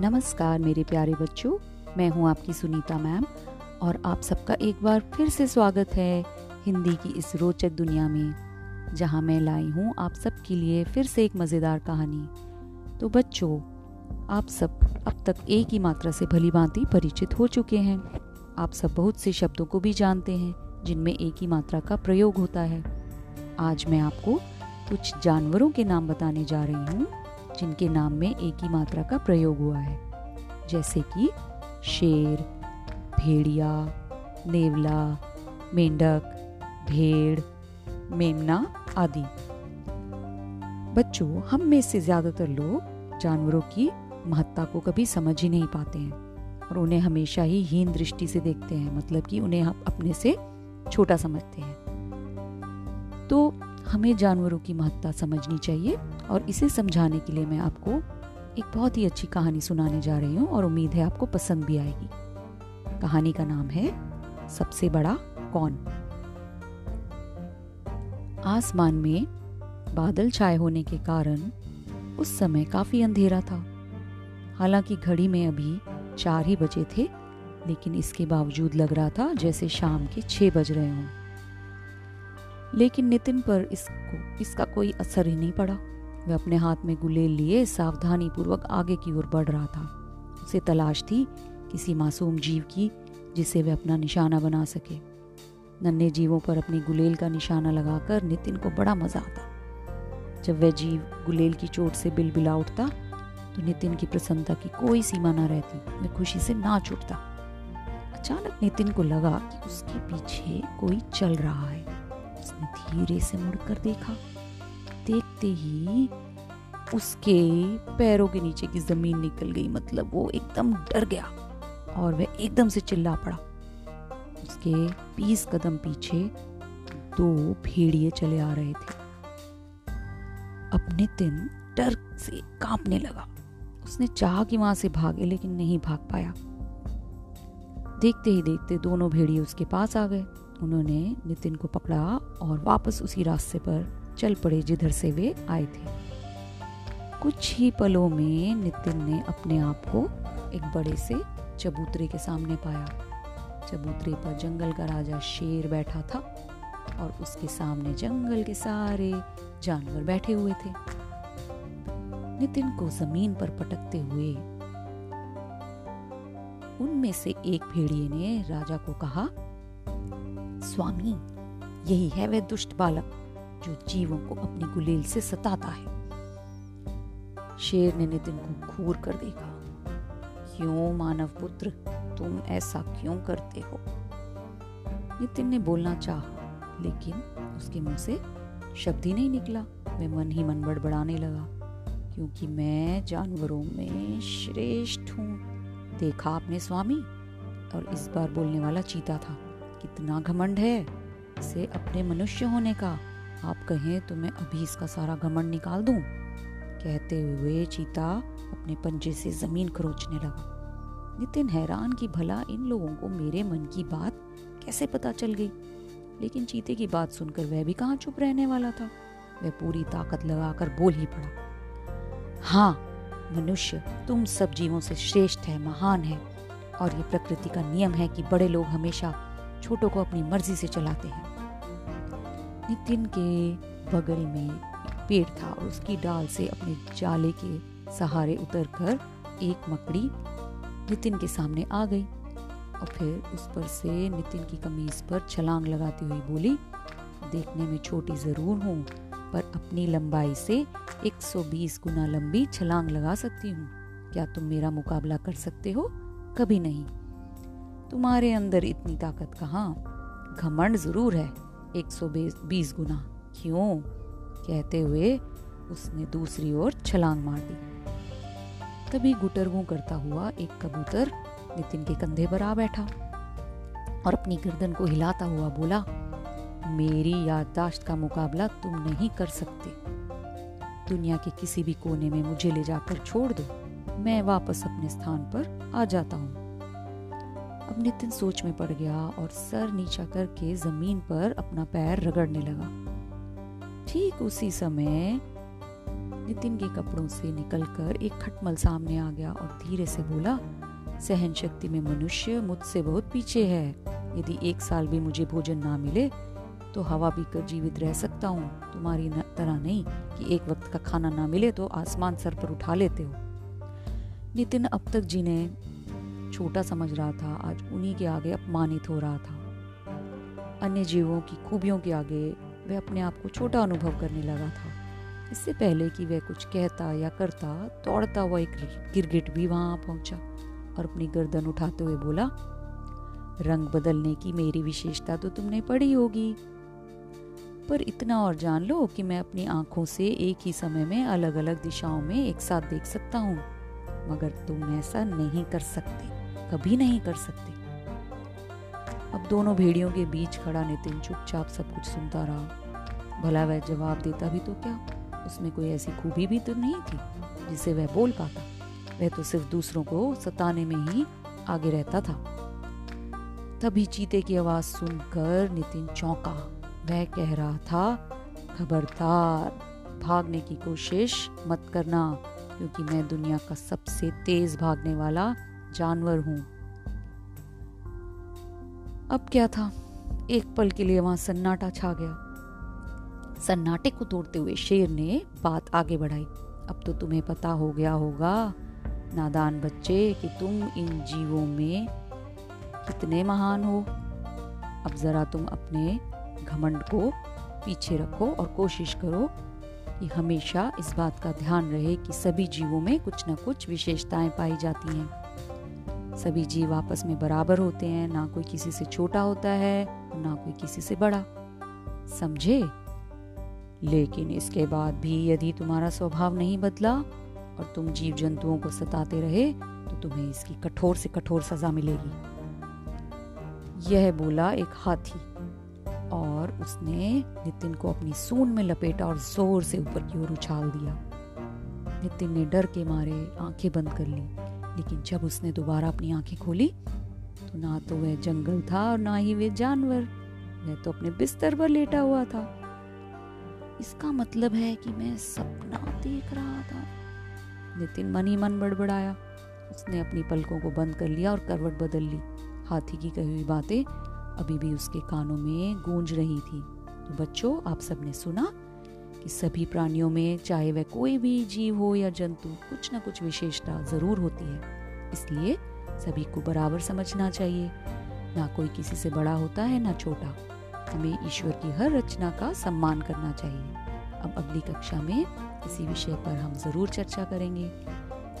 नमस्कार मेरे प्यारे बच्चों, मैं हूँ आपकी सुनीता मैम और आप सबका एक बार फिर से स्वागत है हिंदी की इस रोचक दुनिया में, जहाँ मैं लाई हूँ आप सबके लिए फिर से एक मज़ेदार कहानी। तो बच्चों, आप सब अब तक एक ही मात्रा से भली भांति परिचित हो चुके हैं। आप सब बहुत से शब्दों को भी जानते हैं, जिनमें एक ही मात्रा का प्रयोग होता है। आज मैं आपको कुछ जानवरों के नाम बताने जा रही हूँ। जिनके नाम में एक ही मात्रा का प्रयोग हुआ है, जैसे कि शेर, भेड़िया, नेवला, मेंढक, भेड़, मेमना आदि। बच्चों, हम में से ज़्यादातर लोग जानवरों की महत्ता को कभी समझ ही नहीं पाते हैं और उन्हें हमेशा ही हीन दृष्टि से देखते हैं मतलब कि उन्हें हम अपने से छोटा समझते हैं। तो हमें जानवरों की महत्ता समझनी चाहिए और इसे समझाने के लिए मैं आपको एक बहुत ही अच्छी कहानी सुनाने जा रही हूँ और उम्मीद है आपको पसंद भी आएगी। कहानी का नाम है, सबसे बड़ा कौन? आसमान में बादल छाए होने के कारण उस समय काफ़ी अंधेरा था। हालाँकि घड़ी में अभी चार ही बजे थे, लेकिन इसके बावजूद लग रहा था जैसे शाम के छह बज रहे हों। लेकिन नितिन पर इसको, इसका कोई असर ही नहीं पड़ा। वह अपने हाथ में गुलेल लिए सावधानी पूर्वक आगे की ओर बढ़ रहा था। उसे तलाश थी किसी मासूम जीव की, जिसे वह अपना निशाना बना सके। नन्हे जीवों पर अपनी गुलेल का निशाना लगाकर नितिन को बड़ा मज़ा आता। जब वह जीव गुलेल की चोट से बिलबिला उठता तो नितिन की प्रसन्नता की कोई सीमा ना रहती। वह खुशी से नाच उठता। अचानक नितिन को लगा कि उसके पीछे कोई चल रहा है। उसने धीरे से मुड़कर देखा। देखते ही उसके पैरों के नीचे की ज़मीन निकल गई मतलब वो एकदम डर गया और वह एकदम से चिल्ला पड़ा। उसके बीस कदम पीछे दो भेड़िए चले आ रहे थे। अब नितिन डर से कांपने लगा। उसने चाह कि वहाँ से भागे, लेकिन नहीं भाग पाया। देखते ही देखते दोनों भेड़िए उसके पास आ गए। उन्होंने नितिन को पकड़ा और वापस उसी रास्ते पर चल पड़े जिधर से वे आए थे। कुछ ही पलों में नितिन ने अपने आप को एक बड़े से चबूतरे के सामने पाया। चबूतरे पर जंगल का राजा शेर बैठा था और उसके सामने जंगल के सारे जानवर बैठे हुए थे। नितिन को ज़मीन पर पटकते हुए उनमें से एक भेड़िए ने राजा को कहा स्वामी। यही है वह दुष्ट बालक, जो जीवों को अपनी गुलेल से सताता है। शेर ने नितिन को घूर कर देखा। क्यों मानव पुत्र, तुम ऐसा क्यों करते हो? नितिन ने बोलना चाहा, लेकिन उसके मुँह से शब्द ही नहीं निकला। वह मन ही मन बड़बड़ाने लगा, क्योंकि मैं जानवरों में श्रेष्ठ हूँ। देखा आपने स्वामी? और इस बार बोलने वाला चीता था। कितना घमंड है इसे अपने मनुष्य होने का। आप कहें तो मैं अभी इसका सारा घमंड निकाल दूँ? कहते हुए चीता अपने पंजे से ज़मीन खरोचने लगा। नितिन हैरान कि भला इन लोगों को मेरे मन की बात कैसे पता चल गई? लेकिन चीते की बात सुनकर वह भी कहाँ चुप रहने वाला था? वह पूरी ताकत लगाकर बोल ही पड़ा हाँ मनुष्य तुम सब जीवों से श्रेष्ठ है, महान है और ये प्रकृति का नियम है कि बड़े लोग हमेशा छोटों को अपनी मर्ज़ी से चलाते हैं। नितिन के बगल में पेड़ था और उसकी डाल से अपने जाले के सहारे उतरकर एक मकड़ी नितिन के सामने आ गई और फिर उस पर से नितिन की कमीज पर छलांग लगाती हुई बोली, देखने में छोटी ज़रूर हूँ, पर अपनी लंबाई से 120 गुना लंबी छलांग लगा सकती हूँ। क्या तुम मेरा मुकाबला कर सकते हो? कभी नहीं। तुम्हारे अंदर इतनी ताकत कहाँ? घमंड ज़रूर है 120 गुना। क्यों? कहते हुए उसने दूसरी ओर छलांग मार दी। तभी गुटरगू करता हुआ एक कबूतर नितिन के कंधे पर आ बैठा और अपनी गर्दन को हिलाता हुआ बोला, मेरी याददाश्त का मुकाबला तुम नहीं कर सकते। दुनिया के किसी भी कोने में मुझे ले जाकर छोड़ दो। मैं वापस अपने स्थान पर आ जाता हूँ। नितिन सोच में पड़ गया और सर नीचा करके ज़मीन पर अपना पैर रगड़ने लगा। ठीक उसी समय नितिन के कपड़ों से निकलकर एक खटमल सामने आ गया और धीरे से बोला, सहन शक्ति में मनुष्य मुझसे बहुत पीछे है। यदि एक साल भी मुझे भोजन ना मिले तो हवा पीकर जीवित रह सकता हूँ। तुम्हारी तरह नहीं कि एक वक्त का खाना ना मिले तो आसमान सर पर उठा लेते हो। नितिन अब तक जिन्हें छोटा समझ रहा था, आज उन्हीं के आगे अपमानित हो रहा था। अन्य जीवों की खूबियों के आगे वह अपने आप को छोटा अनुभव करने लगा था। इससे पहले कि वह कुछ कहता या करता, दौड़ता हुआ एक गिरगिट भी वहाँ पहुँचा और अपनी गर्दन उठाते हुए बोला, रंग बदलने की मेरी विशेषता तो तुमने पढ़ी होगी। पर इतना और जान लो कि मैं अपनी आँखों से एक ही समय में अलग अलग दिशाओं में एक साथ देख सकता हूँ, मगर तुम ऐसा नहीं कर सकते। कभी नहीं कर सकते। अब दोनों भेड़ियों के बीच खड़ा नितिन चुपचाप सब कुछ सुनता रहा। भला वह जवाब देता भी तो क्या? उसमें कोई ऐसी खूबी भी तो नहीं थी जिसे वह बोल पाता। वह तो सिर्फ़ दूसरों को सताने में ही आगे रहता था। तभी चीते की आवाज़ सुनकर नितिन चौंका। वह कह रहा था, खबरदार, भागने की कोशिश मत करना, क्योंकि मैं दुनिया का सबसे तेज भागने वाला जानवर हूँ। अब क्या था? एक पल के लिए वहाँ सन्नाटा छा गया। सन्नाटे को तोड़ते हुए शेर ने बात आगे बढ़ाई। अब तो तुम्हें पता हो गया होगा, नादान बच्चे, कि तुम इन जीवों में कितने महान हो। अब जरा तुम अपने घमंड को पीछे रखो और कोशिश करो कि हमेशा इस बात का ध्यान रहे कि सभी जीवों में कुछ न कुछ विशेषताएँ पाई जाती हैं। सभी जीव आपस में बराबर होते हैं, ना कोई किसी से छोटा होता है, ना कोई किसी से बड़ा। समझे? लेकिन इसके बाद भी यदि तुम्हारा स्वभाव नहीं बदला और तुम जीव जंतुओं को सताते रहे तो तुम्हें इसकी कठोर से कठोर सजा मिलेगी। यह बोला एक हाथी और उसने नितिन को अपनी सून में लपेटा और ज़ोर से ऊपर की ओर उछाल दिया। नितिन ने डर के मारे आँखें बंद कर ली। लेकिन जब उसने दोबारा अपनी आँखें खोली तो ना तो वह जंगल था और ना ही वे जानवर। वह तो अपने बिस्तर पर लेटा हुआ था। इसका मतलब है कि मैं सपना देख रहा था। नितिन मन ही मन बड़बड़ाया। उसने अपनी पलकों को बंद कर लिया और करवट बदल ली। हाथी की कही हुई बातें अभी भी उसके कानों में गूंज रही थी। तो बच्चों, आप सबने सुना कि सभी प्राणियों में, चाहे वह कोई भी जीव हो या जंतु, कुछ ना कुछ विशेषता ज़रूर होती है। इसलिए सभी को बराबर समझना चाहिए। ना कोई किसी से बड़ा होता है, ना छोटा। हमें ईश्वर की हर रचना का सम्मान करना चाहिए। अब अगली कक्षा में इसी विषय पर हम ज़रूर चर्चा करेंगे।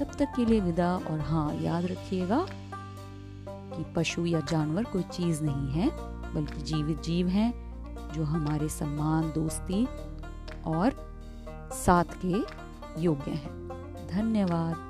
तब तक के लिए विदा और हाँ याद रखिएगा कि पशु या जानवर कोई चीज़ नहीं है, बल्कि जीवित जीव हैं, जो हमारे सम्मान, दोस्ती और साथ के योग्य हैं। धन्यवाद।